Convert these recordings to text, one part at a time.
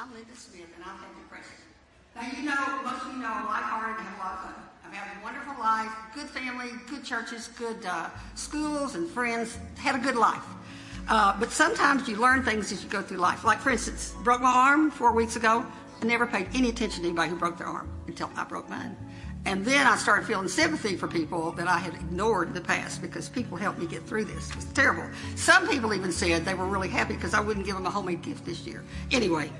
I'm Linda Smith, and I've had depression. Now, you know, most of you know I hard and have a lot of fun. I've had a wonderful life, good family, good churches, good uh, schools and friends, had a good life. Uh, but sometimes you learn things as you go through life. Like, for instance, broke my arm four weeks ago. I never paid any attention to anybody who broke their arm until I broke mine. And then I started feeling sympathy for people that I had ignored in the past because people helped me get through this. It was terrible. Some people even said they were really happy because I wouldn't give them a homemade gift this year. Anyway,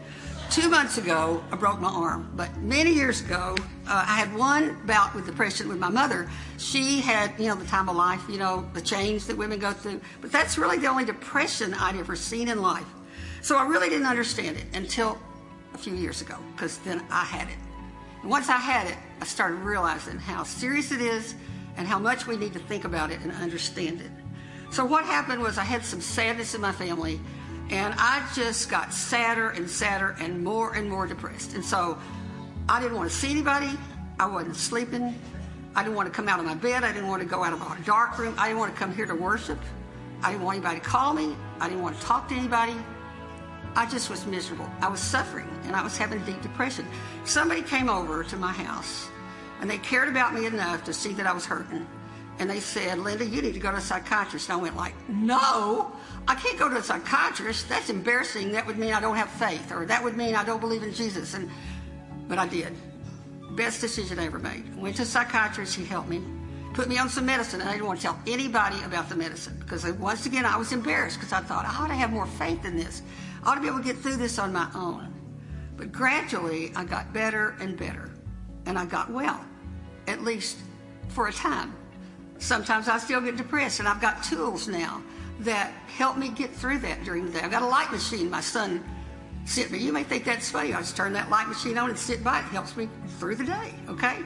two months ago, I broke my arm. But many years ago, uh, I had one bout with depression with my mother. She had, you know, the time of life, you know, the change that women go through. But that's really the only depression I'd ever seen in life. So I really didn't understand it until a few years ago because then I had it. And once I had it, I started realizing how serious it is and how much we need to think about it and understand it. So what happened was I had some sadness in my family and I just got sadder and sadder and more and more depressed. And so I didn't want to see anybody. I wasn't sleeping. I didn't want to come out of my bed. I didn't want to go out of our dark room. I didn't want to come here to worship. I didn't want anybody to call me. I didn't want to talk to anybody. I just was miserable. I was suffering and I was having deep depression. Somebody came over to my house and they cared about me enough to see that I was hurting. And they said, Linda, you need to go to a psychiatrist. And I went like, no, I can't go to a psychiatrist. That's embarrassing. That would mean I don't have faith or that would mean I don't believe in Jesus. And, but I did. Best decision I ever made. Went to a psychiatrist. He helped me. Put me on some medicine, and I didn't want to tell anybody about the medicine because once again I was embarrassed because I thought I ought to have more faith in this. I ought to be able to get through this on my own. But gradually, I got better and better, and I got well, at least for a time. Sometimes I still get depressed, and I've got tools now that help me get through that during the day. I've got a light machine my son sent me. You may think that's funny. I just turn that light machine on and sit by it. It helps me through the day, okay?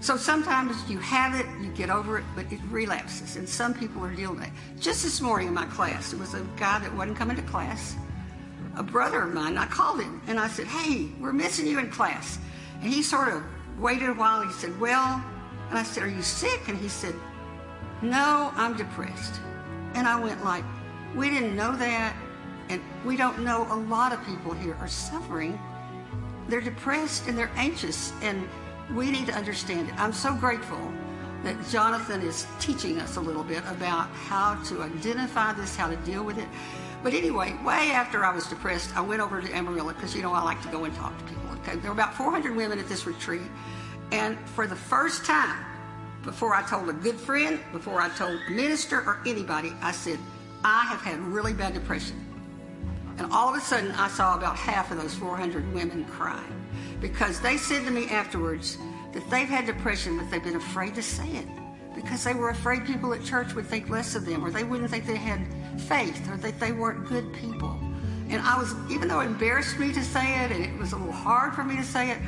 So sometimes you have it, you get over it, but it relapses, and some people are dealing with it. Just this morning in my class, there was a guy that wasn't coming to class, a brother of mine. I called him and I said, Hey, we're missing you in class. And he sort of waited a while. He said, Well, and I said, Are you sick? And he said, No, I'm depressed. And I went like, We didn't know that. And we don't know a lot of people here are suffering. They're depressed and they're anxious, and we need to understand it. I'm so grateful that Jonathan is teaching us a little bit about how to identify this, how to deal with it. But anyway, way after I was depressed, I went over to Amarillo because, you know, I like to go and talk to people. Okay, there were about 400 women at this retreat. And for the first time, before I told a good friend, before I told minister or anybody, I said, I have had really bad depression. And all of a sudden, I saw about half of those 400 women crying because they said to me afterwards that they've had depression, but they've been afraid to say it because they were afraid people at church would think less of them or they wouldn't think they had faith or that they weren't good people. And I was, even though it embarrassed me to say it and it was a little hard for me to say it,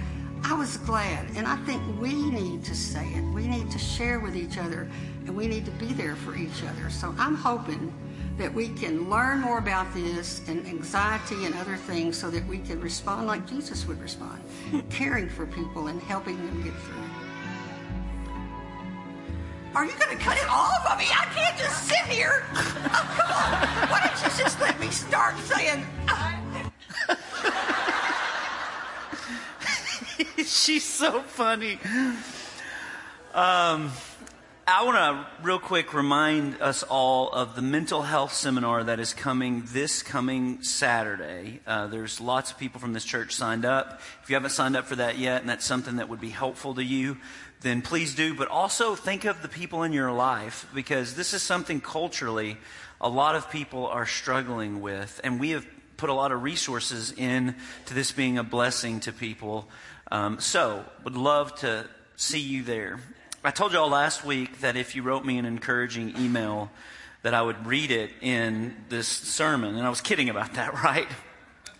I was glad. And I think we need to say it. We need to share with each other and we need to be there for each other. So I'm hoping that we can learn more about this and anxiety and other things so that we can respond like Jesus would respond, caring for people and helping them get through. Are you going to cut it off? I mean, I can't just sit here. Oh, come on. Why don't you just let me start saying? Uh, She's so funny. Um, I want to real quick remind us all of the mental health seminar that is coming this coming Saturday. Uh, there's lots of people from this church signed up. If you haven't signed up for that yet, and that's something that would be helpful to you, then please do. But also think of the people in your life because this is something culturally a lot of people are struggling with. And we have put a lot of resources in to this being a blessing to people. Um, so, would love to see you there. I told y'all last week that if you wrote me an encouraging email, that I would read it in this sermon. And I was kidding about that, right?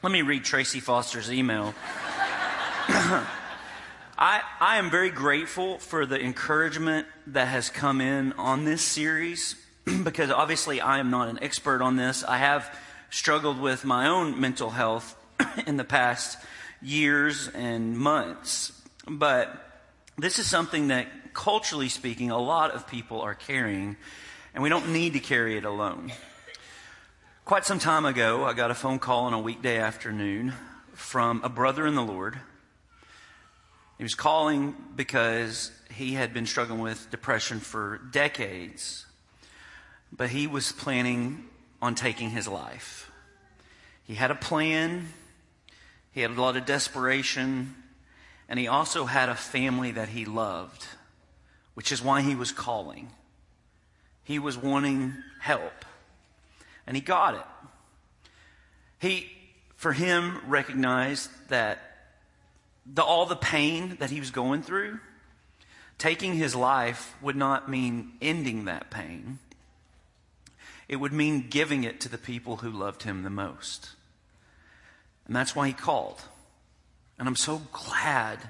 Let me read Tracy Foster's email. I, I am very grateful for the encouragement that has come in on this series because obviously I am not an expert on this. I have struggled with my own mental health in the past years and months. But this is something that, culturally speaking, a lot of people are carrying, and we don't need to carry it alone. Quite some time ago, I got a phone call on a weekday afternoon from a brother in the Lord. He was calling because he had been struggling with depression for decades, but he was planning on taking his life. He had a plan, he had a lot of desperation, and he also had a family that he loved, which is why he was calling. He was wanting help, and he got it. He, for him, recognized that the, all the pain that he was going through, taking his life would not mean ending that pain. It would mean giving it to the people who loved him the most. And that's why he called. And I'm so glad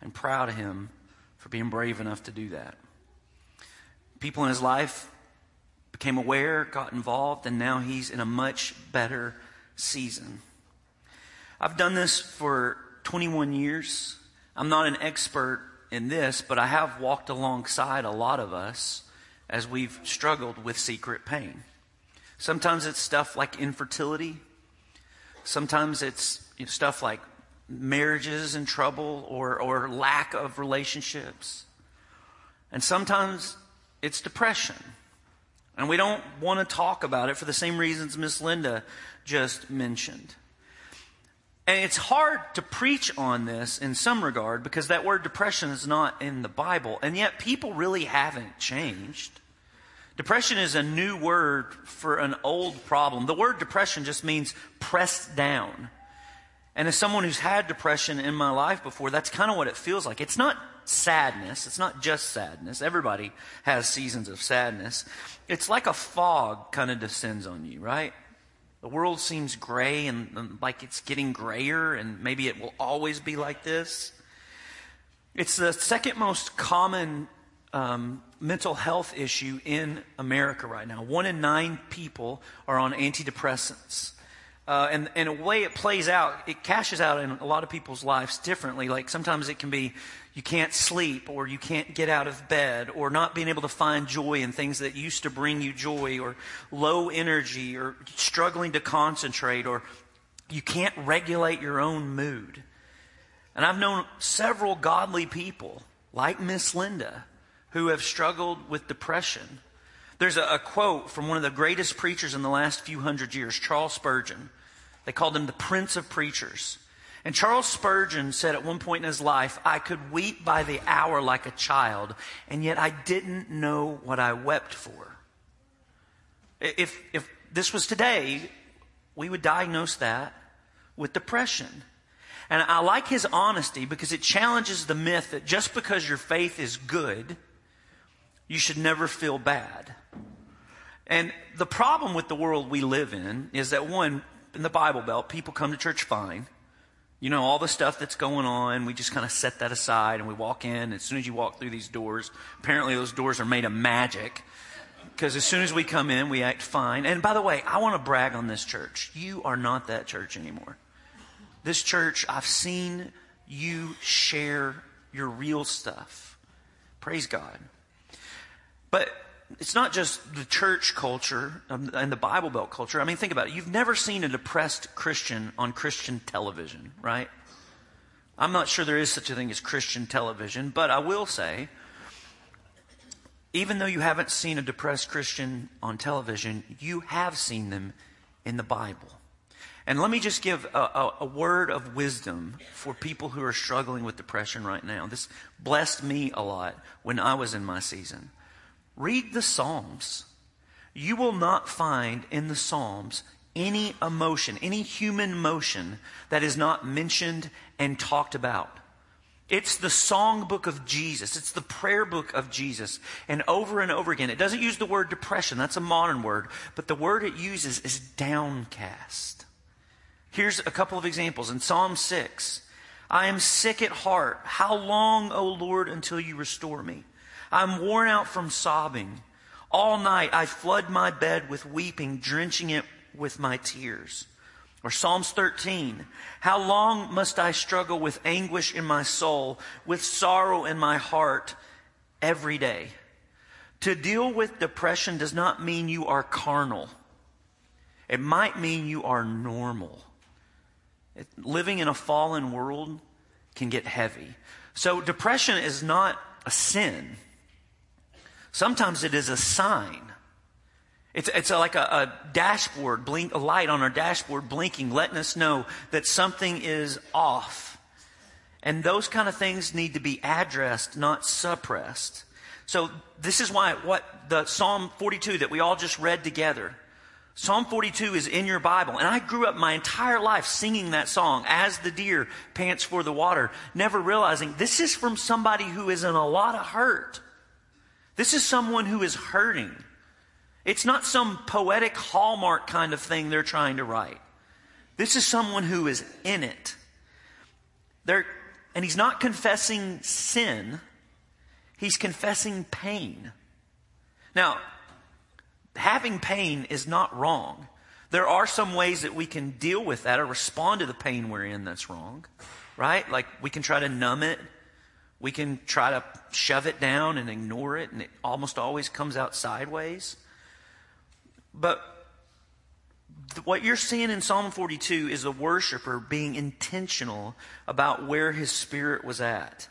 and proud of him for being brave enough to do that. People in his life became aware, got involved, and now he's in a much better season. I've done this for 21 years. I'm not an expert in this, but I have walked alongside a lot of us as we've struggled with secret pain. Sometimes it's stuff like infertility. Sometimes it's you know, stuff like marriages in trouble or, or lack of relationships. And sometimes it's depression. And we don't want to talk about it for the same reasons Miss Linda just mentioned. And it's hard to preach on this in some regard because that word depression is not in the Bible. And yet people really haven't changed. Depression is a new word for an old problem. The word depression just means pressed down. And as someone who's had depression in my life before, that's kind of what it feels like. It's not sadness. It's not just sadness. Everybody has seasons of sadness. It's like a fog kind of descends on you, right? The world seems gray and, like it's getting grayer, and maybe it will always be like this. It's the second most common um, mental health issue in America right now. One in nine people are on antidepressants. Uh, and, and a way it plays out, it cashes out in a lot of people's lives differently. Like sometimes it can be you can't sleep or you can't get out of bed or not being able to find joy in things that used to bring you joy or low energy or struggling to concentrate or you can't regulate your own mood. And I've known several godly people like Miss Linda who have struggled with depression. There's a, a, quote from one of the greatest preachers in the last few hundred years, Charles Spurgeon. They called him the Prince of Preachers. And Charles Spurgeon said at one point in his life, I could weep by the hour like a child, and yet I didn't know what I wept for. If, if this was today, we would diagnose that with depression. And I like his honesty because it challenges the myth that just because your faith is good, you should never feel bad. And the problem with the world we live in is that one, in the Bible Belt, people come to church fine you know, all the stuff that's going on, we just kind of set that aside and we walk in. As soon as you walk through these doors, apparently those doors are made of magic. Because as soon as we come in, we act fine. And by the way, I want to brag on this church. You are not that church anymore. This church, I've seen you share your real stuff. Praise God. But it's not just the church culture um, and the Bible Belt culture. I mean, think about it. You've never seen a depressed Christian on Christian television, right? I'm not sure there is such a thing as Christian television, but I will say, even though you haven't seen a depressed Christian on television, you have seen them in the Bible. And let me just give a, a, a, word of wisdom for people who are struggling with depression right now. This blessed me a lot when I was in my season. Read the Psalms. You will not find in the Psalms any emotion, any human motion that is not mentioned and talked about. It's the songbook of Jesus. It's the prayer book of Jesus. And over and over again, it doesn't use the word depression. That's a modern word. But the word it uses is downcast. Here's a couple of examples. In Psalm 6, I am sick at heart. How long, O Lord, until you restore me? I'm worn out from sobbing. All night I flood my bed with weeping, drenching it with my tears. Or Psalms 13. How long must I struggle with anguish in my soul, with sorrow in my heart every day? To deal with depression does not mean you are carnal. It might mean you are normal. It, living in a fallen world can get heavy. So depression is not a sin. Sometimes it is a sign. It's, it's like a, a dashboard, blink, a light on our dashboard blinking, letting us know that something is off. And those kind of things need to be addressed, not suppressed. So this is why what the Psalm 42 that we all just read together. Psalm 42 is in your Bible. And I grew up my entire life singing that song as the deer pants for the water, never realizing this is from somebody who is in a lot of hurt. This is someone who is hurting. It's not some poetic hallmark kind of thing they're trying to write. This is someone who is in it. They're, and he's not confessing sin, he's confessing pain. Now, having pain is not wrong. There are some ways that we can deal with that or respond to the pain we're in that's wrong, right? Like we can try to numb it. We can try to shove it down and ignore it, and it almost always comes out sideways. But what you're seeing in Psalm 42 is the worshiper being intentional about where his spirit was at.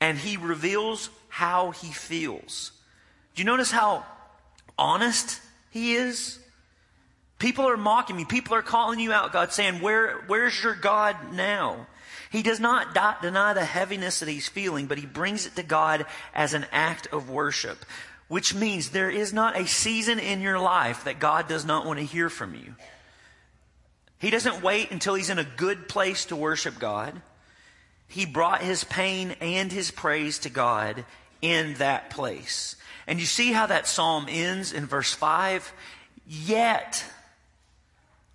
And he reveals how he feels. Do you notice how honest he is? People are mocking me. People are calling you out, God, saying, Where, Where's your God now? He does not deny the heaviness that he's feeling, but he brings it to God as an act of worship which means there is not a season in your life that God does not want to hear from you. He doesn't wait until he's in a good place to worship God. He brought his pain and his praise to God in that place. And you see how that psalm ends in verse 5? Yet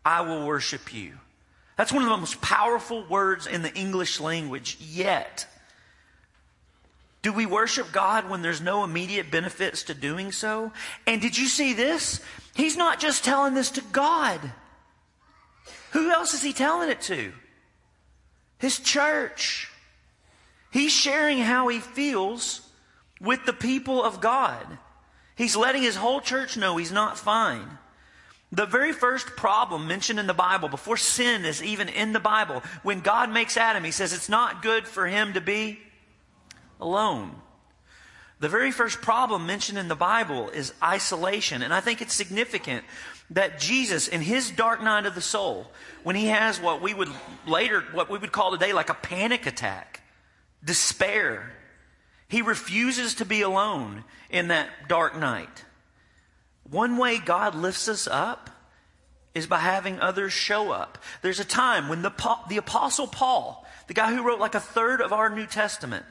I will worship you. That's one of the most powerful words in the English language, yet. Do we worship God when there's no immediate benefits to doing so? And did you see this? He's not just telling this to God. Who else is he telling it to? His church. He's sharing how he feels with the people of God. He's letting his whole church know he's not fine. The very first problem mentioned in the Bible, before sin is even in the Bible, when God makes Adam, he says it's not good for him to be alone. The very first problem mentioned in the Bible is isolation. And I think it's significant that Jesus, in his dark night of the soul, when he has what we would later, what we would call today like a panic attack, despair, he refuses to be alone in that dark night. One way God lifts us up is by having others show up. There's a time when the, the Apostle Paul, the guy who wrote like a third of our New Testament,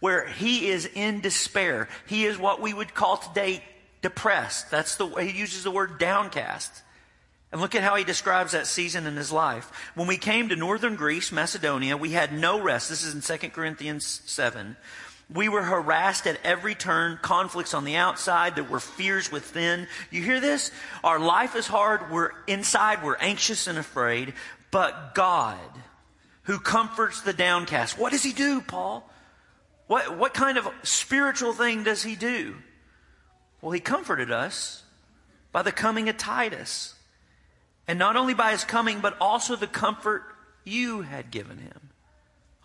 where he is in despair. He is what we would call today depressed. That's the way he uses the word downcast. And look at how he describes that season in his life. When we came to northern Greece, Macedonia, we had no rest. This is in 2 Corinthians 7. We were harassed at every turn, conflicts on the outside, there were fears within. You hear this? Our life is hard, we're inside, we're anxious and afraid, but God, who comforts the downcast, what does he do, Paul? What, what kind of spiritual thing does he do? Well, he comforted us by the coming of Titus. And not only by his coming, but also the comfort you had given him.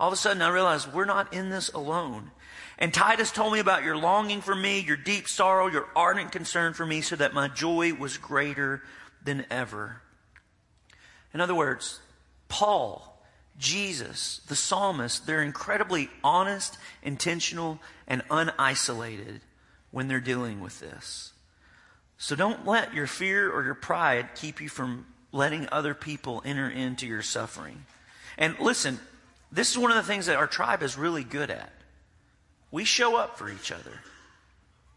All of a sudden, I realized we're not in this alone. And Titus told me about your longing for me, your deep sorrow, your ardent concern for me, so that my joy was greater than ever. In other words, Paul Jesus, the psalmist, they're incredibly honest, intentional, and unisolated when they're dealing with this. So don't let your fear or your pride keep you from letting other people enter into your suffering. And listen, this is one of the things that our tribe is really good at. We show up for each other.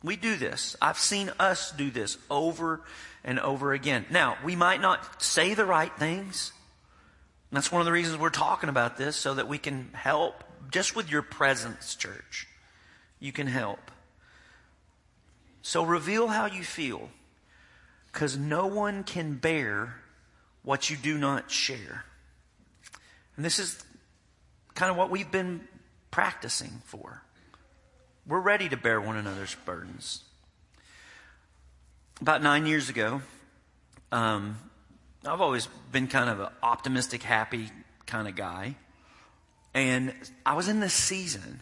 We do this. I've seen us do this over and over again. Now, we might not say the right things. That's one of the reasons we're talking about this, so that we can help just with your presence, church. You can help. So reveal how you feel, because no one can bear what you do not share. And this is kind of what we've been practicing for. We're ready to bear one another's burdens. About nine years ago, um, I've always been kind of an optimistic, happy kind of guy. And I was in this season.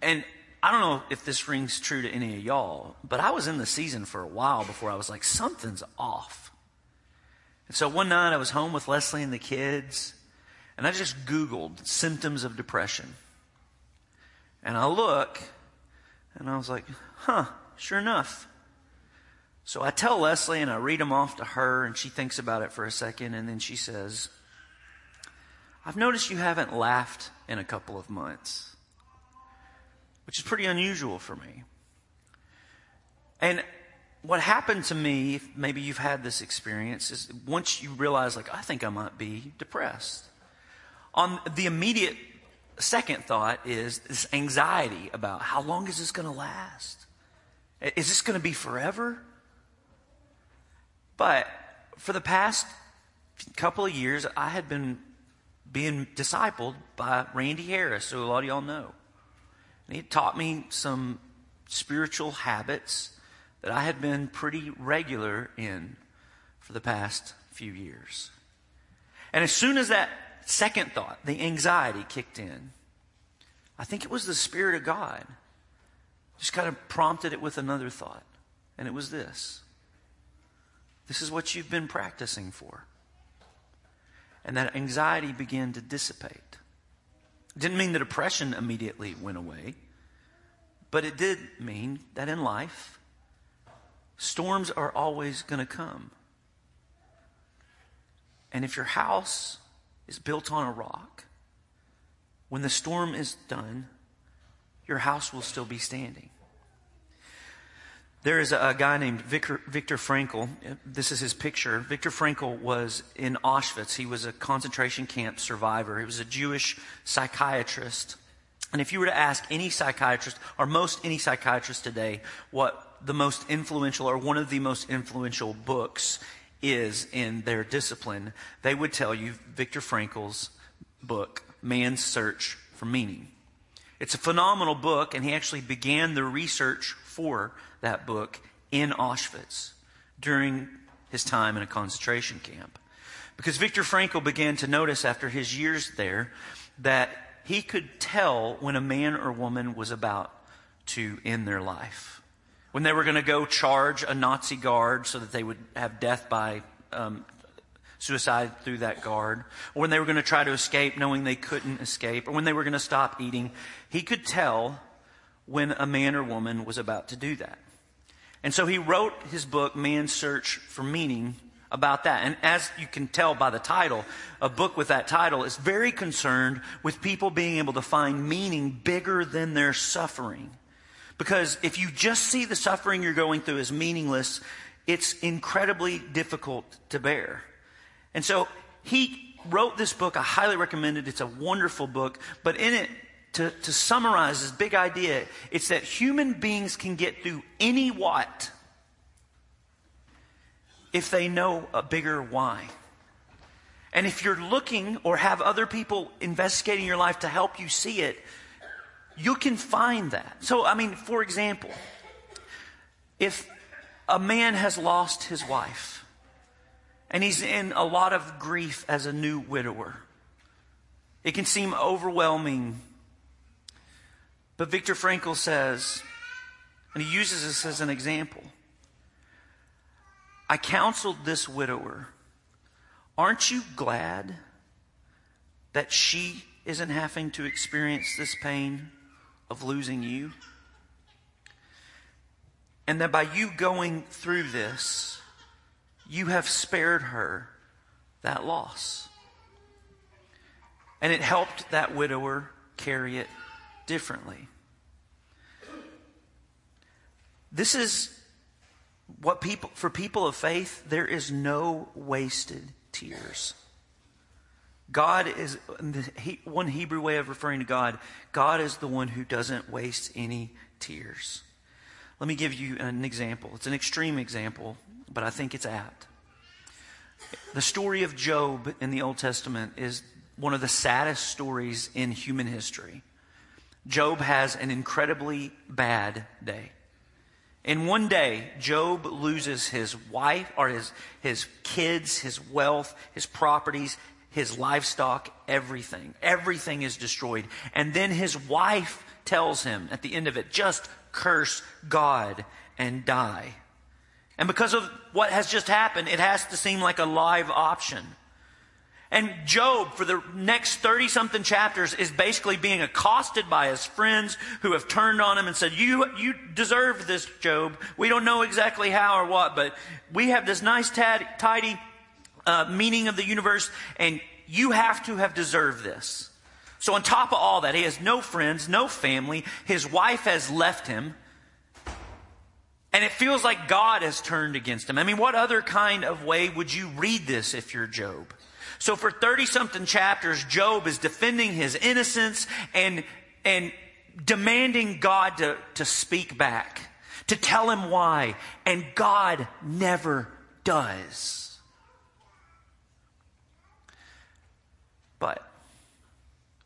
And I don't know if this rings true to any of y'all, but I was in the season for a while before I was like, something's off. And so one night I was home with Leslie and the kids, and I just Googled symptoms of depression. And I look, and I was like, huh, sure enough. So I tell Leslie and I read them off to her, and she thinks about it for a second, and then she says, I've noticed you haven't laughed in a couple of months, which is pretty unusual for me. And what happened to me, maybe you've had this experience, is once you realize, like, I think I might be depressed. On the immediate second thought is this anxiety about how long is this going to last? Is this going to be forever? But for the past couple of years, I had been being discipled by Randy Harris, who a lot of y'all know. And he taught me some spiritual habits that I had been pretty regular in for the past few years. And as soon as that second thought, the anxiety kicked in, I think it was the Spirit of God. Just kind of prompted it with another thought. And it was this this is what you've been practicing for. And that anxiety began to dissipate. It didn't mean the depression immediately went away, but it did mean that in life, storms are always going to come. And if your house is built on a rock, when the storm is done, your house will still be standing. There is a, guy named Viktor, Viktor Frankl. This is his picture. Viktor Frankl was in Auschwitz. He was a concentration camp survivor. He was a Jewish psychiatrist. And if you were to ask any psychiatrist, or most any psychiatrist today, what the most influential or one of the most influential books is in their discipline, they would tell you Viktor Frankl's book, Man's Search for Meaning. It's a phenomenal book, and he actually began the research for that book in Auschwitz during his time in a concentration camp. Because Viktor Frankl began to notice after his years there that he could tell when a man or woman was about to end their life. When they were going to go charge a Nazi guard so that they would have death by um, suicide through that guard, or when they were going to try to escape knowing they couldn't escape, or when they were going to stop eating, he could tell when a man or woman was about to do that. And so he wrote his book, Man's Search for Meaning, about that. And as you can tell by the title, a book with that title is very concerned with people being able to find meaning bigger than their suffering. Because if you just see the suffering you're going through as meaningless, it's incredibly difficult to bear. And so he wrote this book. I highly recommend it. It's a wonderful book. But in it, to, to summarize this big idea, it's that human beings can get through any what if they know a bigger why. And if you're looking or have other people investigating your life to help you see it, you can find that. So, I mean, for example, if a man has lost his wife and he's in a lot of grief as a new widower, it can seem overwhelming but Viktor Frankl says, and he uses this as an example I counseled this widower. Aren't you glad that she isn't having to experience this pain of losing you? And that by you going through this, you have spared her that loss. And it helped that widower carry it differently. This is what people, for people of faith, there is no wasted tears. God is, one Hebrew way of referring to God, God is the one who doesn't waste any tears. Let me give you an example. It's an extreme example, but I think it's apt. The story of Job in the Old Testament is one of the saddest stories in human history. Job has an incredibly bad day. In one day, Job loses his wife or his, his kids, his wealth, his properties, his livestock, everything. Everything is destroyed. And then his wife tells him at the end of it, just curse God and die. And because of what has just happened, it has to seem like a live option. And Job, for the next 30 something chapters, is basically being accosted by his friends who have turned on him and said, you, you deserve this, Job. We don't know exactly how or what, but we have this nice, tidy uh, meaning of the universe, and you have to have deserved this. So, on top of all that, he has no friends, no family. His wife has left him. And it feels like God has turned against him. I mean, what other kind of way would you read this if you're Job? So for 30 something chapters, Job is defending his innocence and, and demanding God to, to speak back, to tell him why. And God never does. But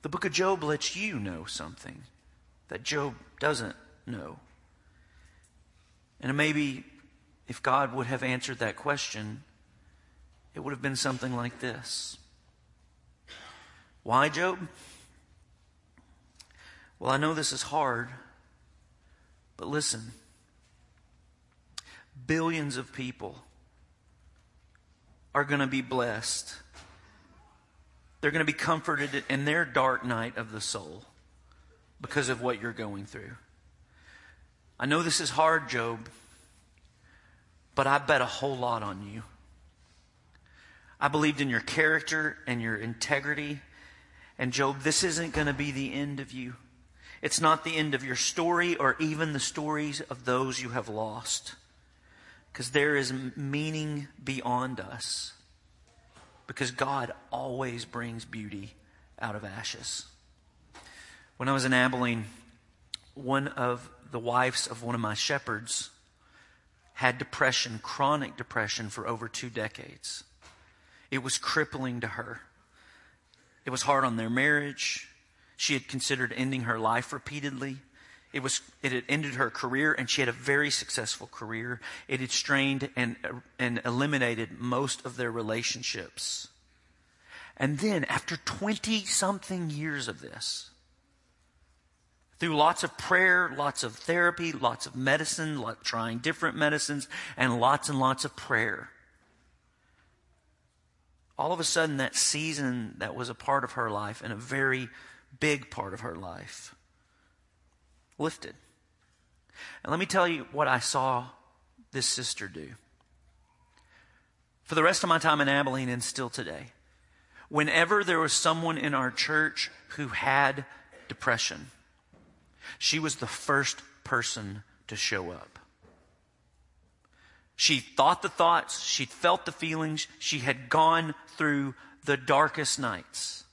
the book of Job lets you know something that Job doesn't know. And maybe if God would have answered that question, it would have been something like this Why, Job? Well, I know this is hard, but listen billions of people are going to be blessed. They're going to be comforted in their dark night of the soul because of what you're going through. I know this is hard, Job, but I bet a whole lot on you. I believed in your character and your integrity. And Job, this isn't going to be the end of you. It's not the end of your story or even the stories of those you have lost. Because there is meaning beyond us. Because God always brings beauty out of ashes. When I was in Abilene, one of the wives of one of my shepherds had depression, chronic depression, for over two decades. It was crippling to her. It was hard on their marriage. She had considered ending her life repeatedly. It, was, it had ended her career, and she had a very successful career. It had strained and, and eliminated most of their relationships. And then, after 20 something years of this, through lots of prayer, lots of therapy, lots of medicine, trying different medicines, and lots and lots of prayer. All of a sudden, that season that was a part of her life and a very big part of her life lifted. And let me tell you what I saw this sister do. For the rest of my time in Abilene and still today, whenever there was someone in our church who had depression, she was the first person to show up. She thought the thoughts, she felt the feelings, she had gone through the darkest nights.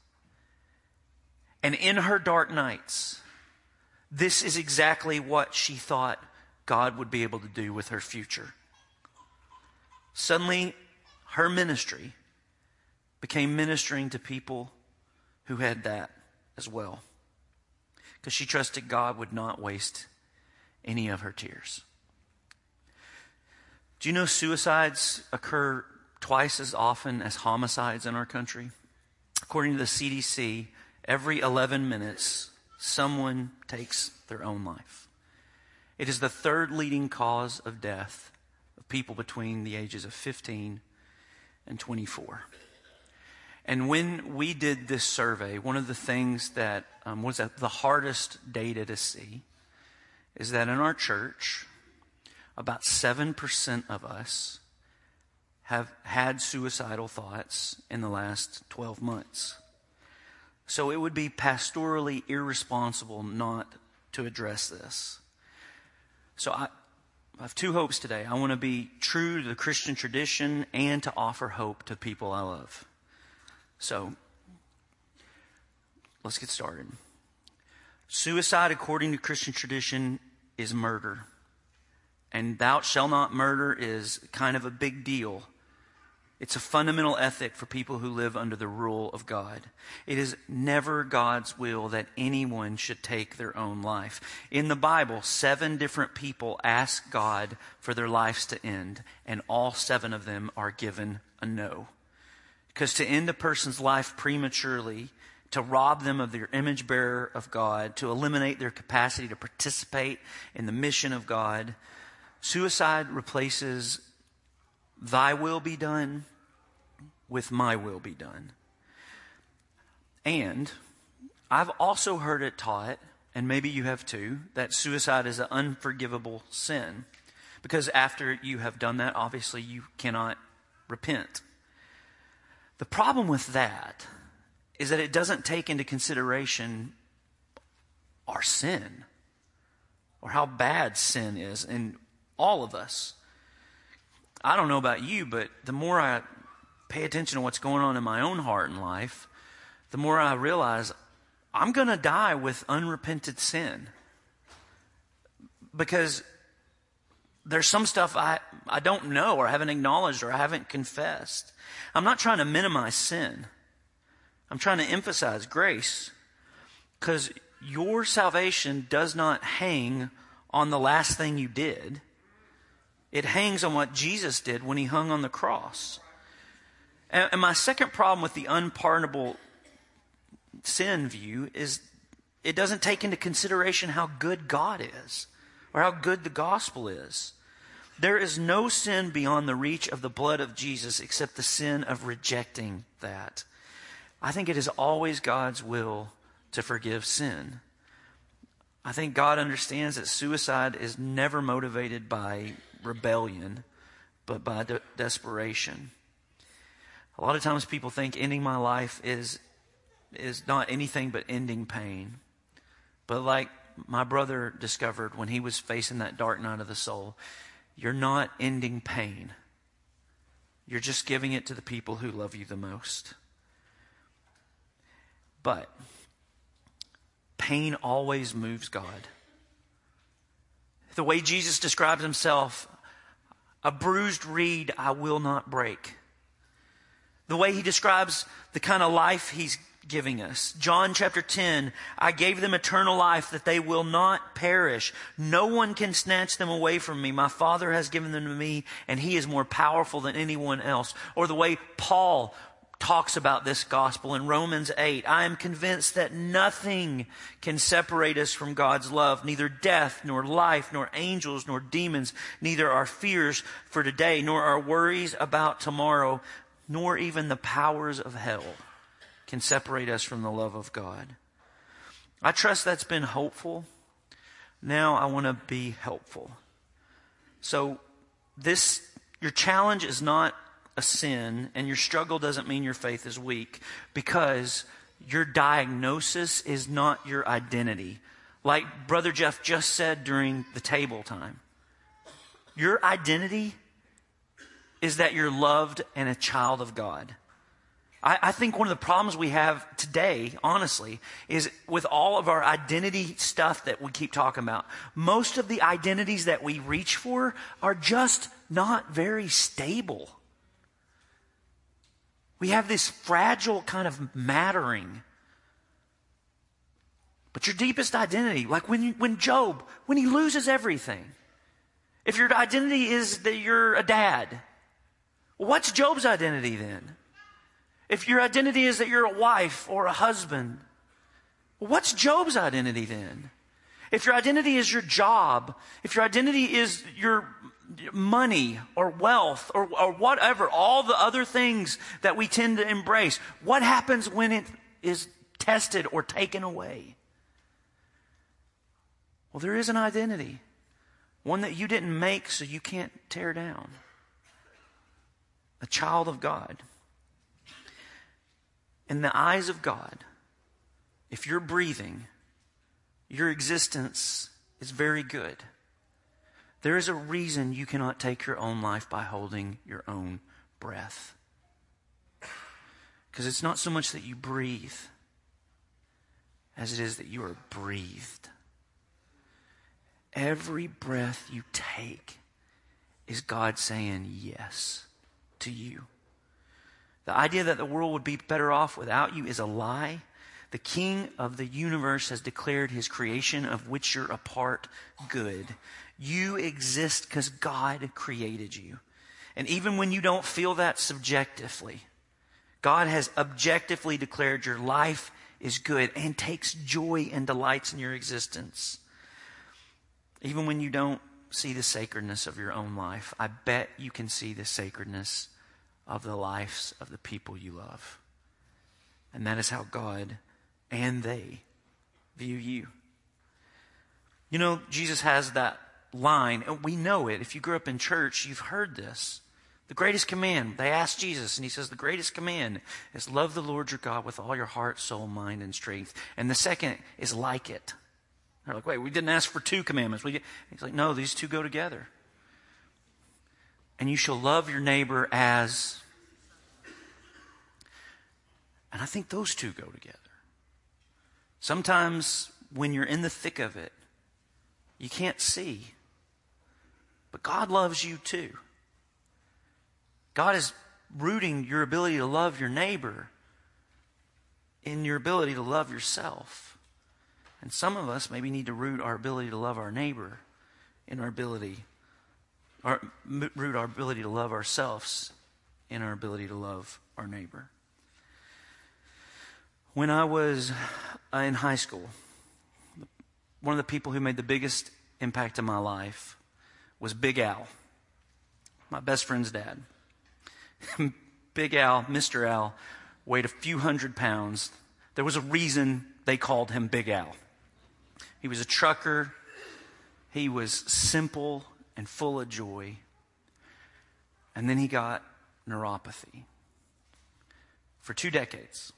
And in her dark nights, this is exactly what she thought God would be able to do with her future. Suddenly, her ministry became ministering to people who had that as well because she trusted God would not waste any of her tears. Do you know suicides occur twice as often as homicides in our country? According to the CDC, every 11 minutes, someone takes their own life. It is the third leading cause of death of people between the ages of 15 and 24. And when we did this survey, one of the things that um, was the hardest data to see is that in our church, about 7% of us have had suicidal thoughts in the last 12 months. So it would be pastorally irresponsible not to address this. So I, I have two hopes today. I want to be true to the Christian tradition and to offer hope to people I love. So, let's get started. Suicide, according to Christian tradition, is murder. And thou shalt not murder is kind of a big deal. It's a fundamental ethic for people who live under the rule of God. It is never God's will that anyone should take their own life. In the Bible, seven different people ask God for their lives to end, and all seven of them are given a no. Because to end a person's life prematurely, to rob them of their image bearer of God, to eliminate their capacity to participate in the mission of God, suicide replaces thy will be done with my will be done. And I've also heard it taught, and maybe you have too, that suicide is an unforgivable sin. Because after you have done that, obviously you cannot repent. The problem with that is that it doesn't take into consideration our sin or how bad sin is in all of us. I don't know about you, but the more I pay attention to what's going on in my own heart and life, the more I realize I'm going to die with unrepented sin. Because there's some stuff I, I don't know or haven't acknowledged or I haven't confessed. I'm not trying to minimize sin. I'm trying to emphasize grace. Because your salvation does not hang on the last thing you did. It hangs on what Jesus did when he hung on the cross. And, and my second problem with the unpardonable sin view is it doesn't take into consideration how good God is or how good the gospel is. There is no sin beyond the reach of the blood of Jesus except the sin of rejecting that. I think it is always God's will to forgive sin. I think God understands that suicide is never motivated by rebellion, but by de- desperation. A lot of times people think ending my life is is not anything but ending pain. But like my brother discovered when he was facing that dark night of the soul, you're not ending pain. You're just giving it to the people who love you the most. But pain always moves God. The way Jesus describes himself, a bruised reed I will not break. The way he describes the kind of life he's giving us. John chapter 10, I gave them eternal life that they will not perish. No one can snatch them away from me. My Father has given them to me and he is more powerful than anyone else. Or the way Paul talks about this gospel in Romans 8. I am convinced that nothing can separate us from God's love, neither death, nor life, nor angels, nor demons, neither our fears for today, nor our worries about tomorrow, nor even the powers of hell can separate us from the love of God. I trust that's been hopeful. Now I want to be helpful. So this, your challenge is not a sin and your struggle doesn't mean your faith is weak because your diagnosis is not your identity. Like Brother Jeff just said during the table time. Your identity is that you're loved and a child of God. I, I think one of the problems we have today, honestly, is with all of our identity stuff that we keep talking about, most of the identities that we reach for are just not very stable. We have this fragile kind of mattering. But your deepest identity, like when, when Job, when he loses everything, if your identity is that you're a dad, what's Job's identity then? If your identity is that you're a wife or a husband, what's Job's identity then? If your identity is your job, if your identity is your money or wealth or, or whatever, all the other things that we tend to embrace, what happens when it is tested or taken away? Well, there is an identity, one that you didn't make so you can't tear down. A child of God in the eyes of God, if you're breathing, your existence is very good. There is a reason you cannot take your own life by holding your own breath. Because it's not so much that you breathe as it is that you are breathed. Every breath you take is God saying yes to you. The idea that the world would be better off without you is a lie. The King of the universe has declared his creation, of which you're a part, good. You exist because God created you. And even when you don't feel that subjectively, God has objectively declared your life is good and takes joy and delights in your existence. Even when you don't see the sacredness of your own life, I bet you can see the sacredness of the lives of the people you love. And that is how God and they view you. You know, Jesus has that line, and we know it. If you grew up in church, you've heard this. The greatest command, they asked Jesus, and he says, The greatest command is love the Lord your God with all your heart, soul, mind, and strength. And the second is like it. They're like, Wait, we didn't ask for two commandments. He's like, No, these two go together. And you shall love your neighbor as. And I think those two go together. Sometimes when you're in the thick of it, you can't see. But God loves you too. God is rooting your ability to love your neighbor in your ability to love yourself. And some of us maybe need to root our ability to love our neighbor in our ability, or root our ability to love ourselves in our ability to love our neighbor. When I was uh, in high school, one of the people who made the biggest impact in my life was Big Al, my best friend's dad. Big Al, Mr. Al, weighed a few hundred pounds. There was a reason they called him Big Al. He was a trucker. He was simple and full of joy. And then he got neuropathy for two decades.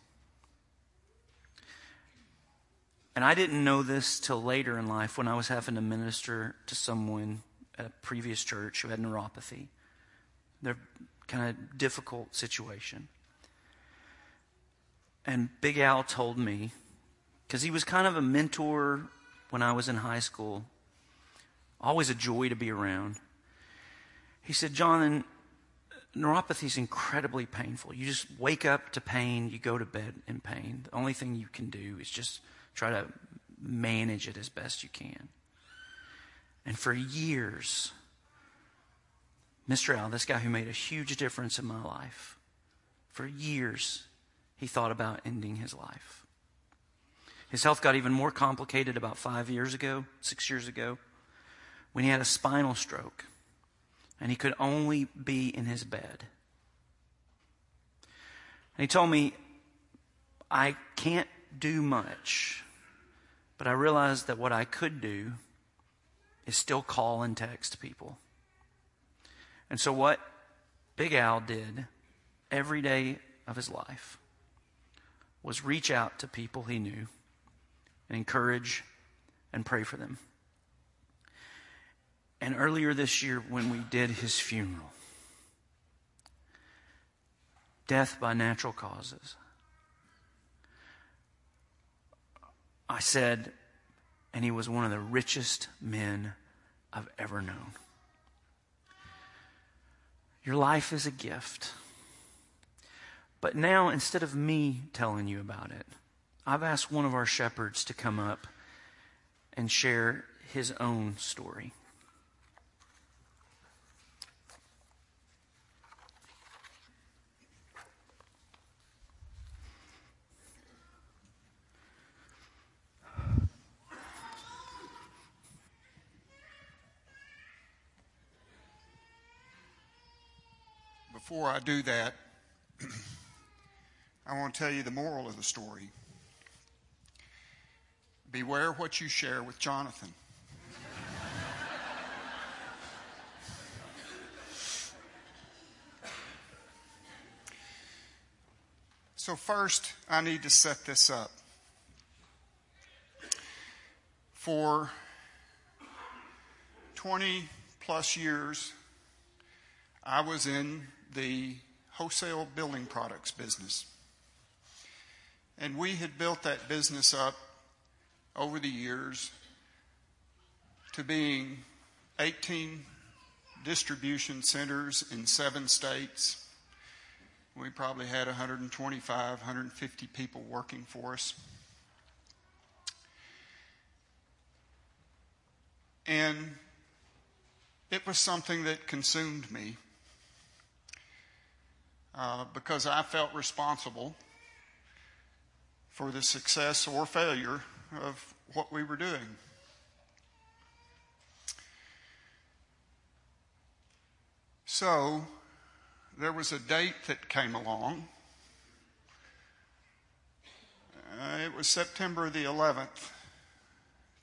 And I didn't know this till later in life when I was having to minister to someone at a previous church who had neuropathy. They're kind of difficult situation. And Big Al told me, because he was kind of a mentor when I was in high school, always a joy to be around. He said, John, neuropathy is incredibly painful. You just wake up to pain, you go to bed in pain. The only thing you can do is just try to manage it as best you can. And for years, Mr. Al, this guy who made a huge difference in my life, for years, he thought about ending his life. His health got even more complicated about five years ago, six years ago, when he had a spinal stroke and he could only be in his bed. And he told me, I can't do much, but I realized that what I could do is still call and text people. And so, what Big Al did every day of his life was reach out to people he knew and encourage and pray for them. And earlier this year, when we did his funeral, death by natural causes, I said, and he was one of the richest men I've ever known. Your life is a gift. But now, instead of me telling you about it, I've asked one of our shepherds to come up and share his own story. Before I do that, I want to tell you the moral of the story. Beware what you share with Jonathan. so, first, I need to set this up. For 20 plus years, I was in the wholesale building products business. And we had built that business up over the years to being 18 distribution centers in seven states. We probably had 125, 150 people working for us. And it was something that consumed me. Uh, because I felt responsible for the success or failure of what we were doing. So there was a date that came along. Uh, it was September the 11th,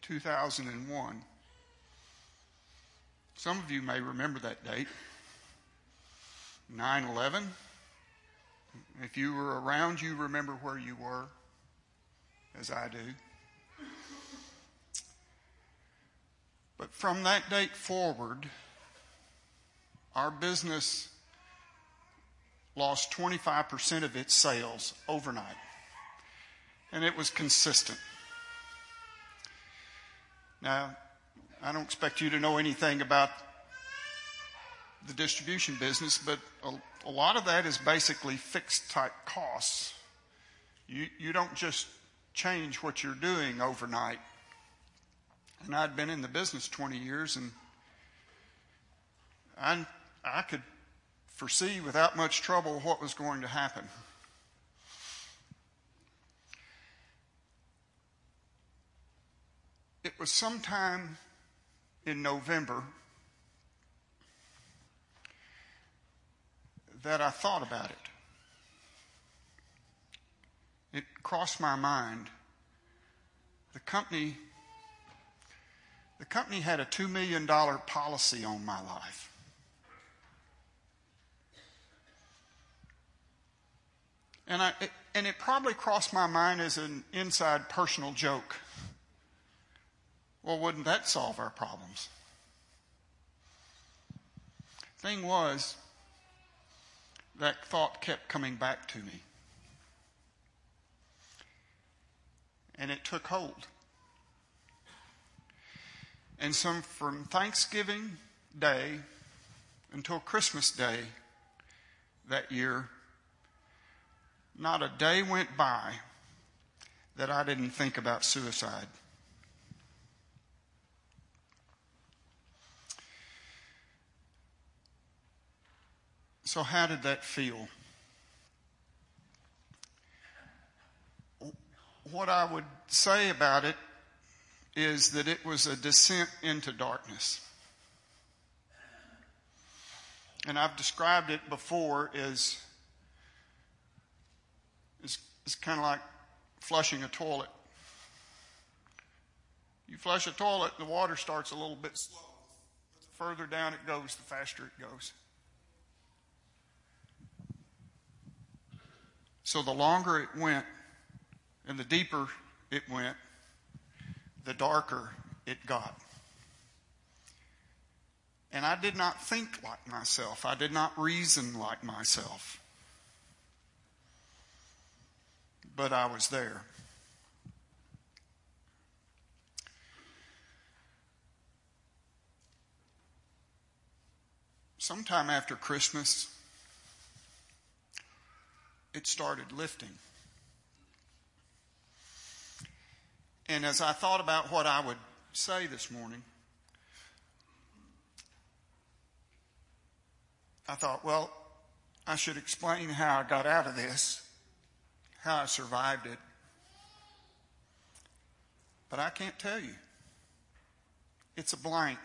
2001. Some of you may remember that date 9 11. If you were around, you remember where you were, as I do. But from that date forward, our business lost 25% of its sales overnight. And it was consistent. Now, I don't expect you to know anything about the distribution business, but a, lot of that is basically fixed type costs. You, you don't just change what you're doing overnight. And I'd been in the business 20 years, and I, I could foresee without much trouble what was going to happen. It was sometime in November that I thought about it. It crossed my mind. The company, the company had a $2 million policy on my life. And, I, it, and it probably crossed my mind as an inside personal joke. Well, wouldn't that solve our problems? Thing was, that thought kept coming back to me. And it took hold. And so from Thanksgiving Day until Christmas Day that year, not a day went by that I didn't think about suicide. So, how did that feel? What I would say about it is that it was a descent into darkness. And I've described it before as it's, kind of like flushing a toilet. You flush a toilet, the water starts a little bit slow. But The further down it goes, the faster it goes. So the longer it went and the deeper it went, the darker it got. And I did not think like myself. I did not reason like myself. But I was there. Sometime after Christmas, it started lifting. And as I thought about what I would say this morning, I thought, well, I should explain how I got out of this, how I survived it. But I can't tell you. It's a blank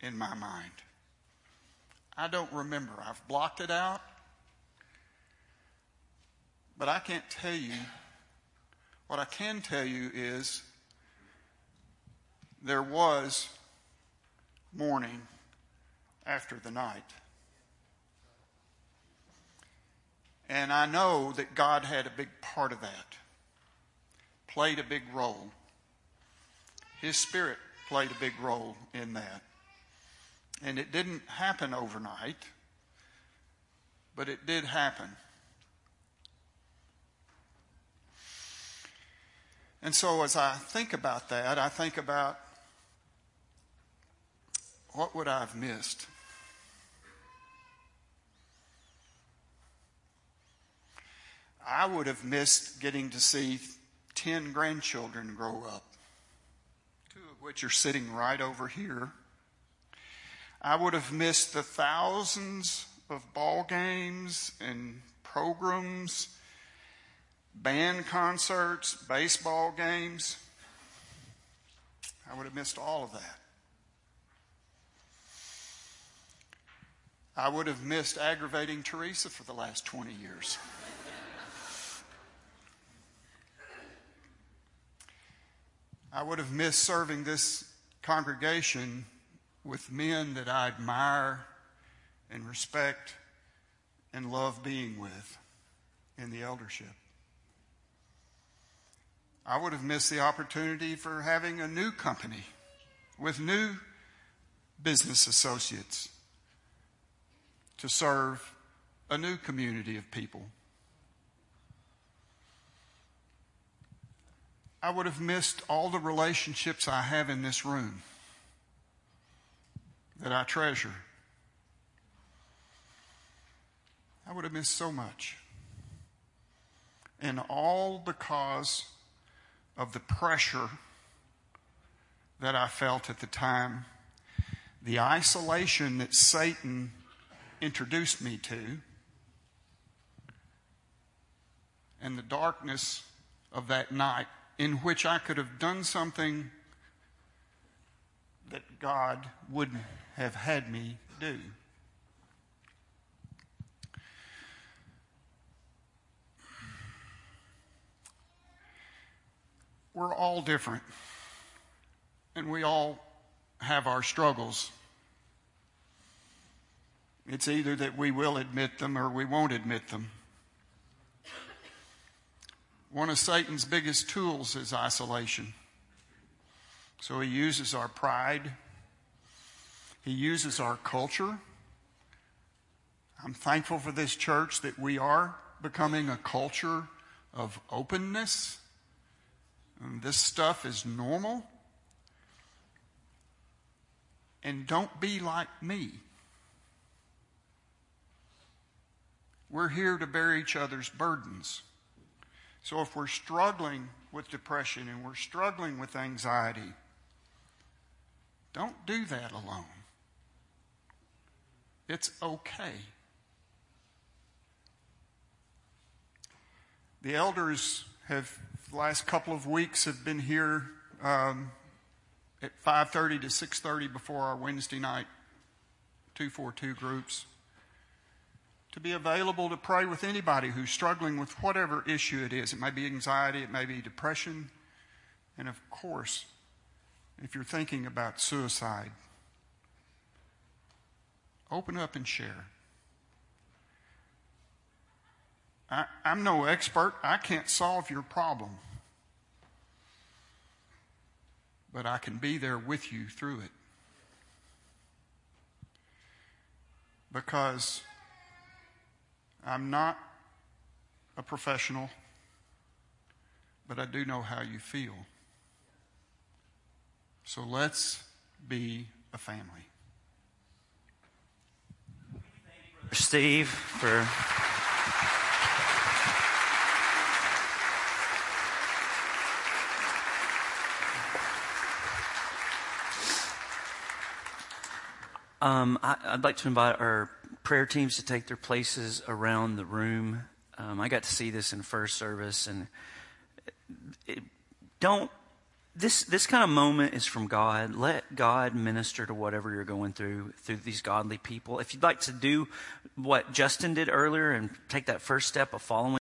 in my mind. I don't remember. I've blocked it out. But I can't tell you. What I can tell you is there was morning after the night. And I know that God had a big part of that, played a big role. His Spirit played a big role in that. And it didn't happen overnight, but it did happen. And so as I think about that, I think about what would I have missed? I would have missed getting to see 10 grandchildren grow up, two of which are sitting right over here. I would have missed the thousands of ball games and programs, band concerts, baseball games. I would have missed all of that. I would have missed aggravating Teresa for the last 20 years. I would have missed serving this congregation with men that I admire and respect and love being with in the eldership. I would have missed the opportunity for having a new company with new business associates to serve a new community of people. I would have missed all the relationships I have in this room that I treasure. I would have missed so much. And all because of the pressure that I felt at the time, the isolation that Satan introduced me to, and the darkness of that night in which I could have done something that God wouldn't have had me do. We're all different, and we all have our struggles. It's either that we will admit them or we won't admit them. One of Satan's biggest tools is isolation. So he uses our pride, he uses our culture. I'm thankful for this church that we are becoming a culture of openness and this stuff is normal. And don't be like me. We're here to bear each other's burdens. So if we're struggling with depression and we're struggling with anxiety, don't do that alone. It's okay. The elders have the last couple of weeks have been here um, at 5.30 to 6.30 before our wednesday night 242 groups to be available to pray with anybody who's struggling with whatever issue it is. It may be anxiety it may be depression and of course if you're thinking about suicide open up and share I, am no expert. I can't solve your problem. But I can be there with you through it. Because I'm not a professional, but I do know how you feel. So let's be a family. Steve, for. Um, I, would like to invite our prayer teams to take their places around the room. Um, I got to see this in first service, and it, don't. This this kind of moment is from God. Let God minister to whatever you're going through through these godly people. If you'd like to do what Justin did earlier and take that first step of following.